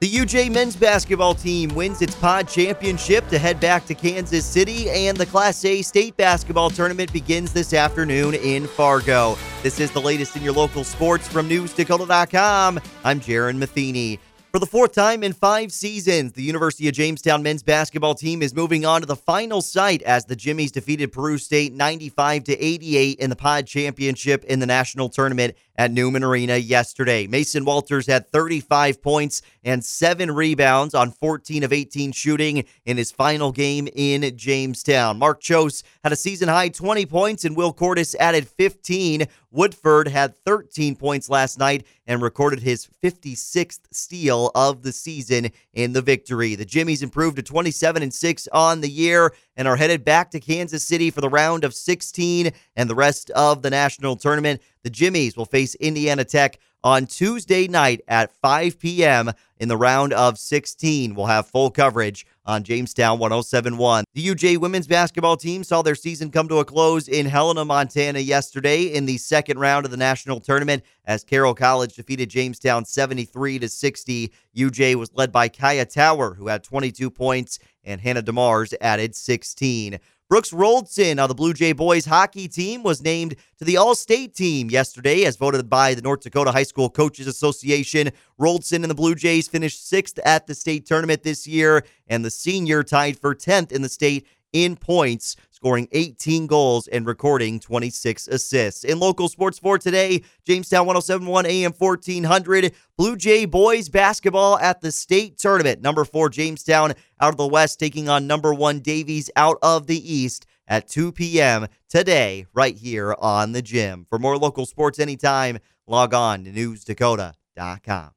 The UJ men's basketball team wins its pod championship to head back to Kansas City, and the Class A state basketball tournament begins this afternoon in Fargo. This is the latest in your local sports from NewsDakota.com. I'm Jaron Matheny. For the fourth time in five seasons, the University of Jamestown men's basketball team is moving on to the final site as the Jimmies defeated Peru State 95 to 88 in the Pod Championship in the national tournament at Newman Arena yesterday. Mason Walters had 35 points and seven rebounds on 14 of 18 shooting in his final game in Jamestown. Mark Chose had a season high 20 points, and Will Cordis added 15. Woodford had 13 points last night and recorded his 56th steal of the season in the victory. The Jimmies improved to 27 and 6 on the year and are headed back to Kansas City for the round of 16 and the rest of the national tournament. The Jimmies will face Indiana Tech on Tuesday night at 5 p.m. in the round of 16. We'll have full coverage on Jamestown 1071. The UJ women's basketball team saw their season come to a close in Helena, Montana yesterday in the second round of the national tournament as Carroll College defeated Jamestown 73 to 60. UJ was led by Kaya Tower who had 22 points and Hannah DeMars added 16. Brooks Roldson of the Blue Jay boys hockey team was named to the All State team yesterday, as voted by the North Dakota High School Coaches Association. Roldson and the Blue Jays finished sixth at the state tournament this year, and the senior tied for 10th in the state in points, scoring 18 goals and recording 26 assists. In local sports for today, Jamestown 1071 AM 1400, Blue Jay boys basketball at the state tournament. Number four, Jamestown out of the West taking on number one, Davies out of the East at 2 p.m. today, right here on the gym. For more local sports anytime, log on to newsdakota.com.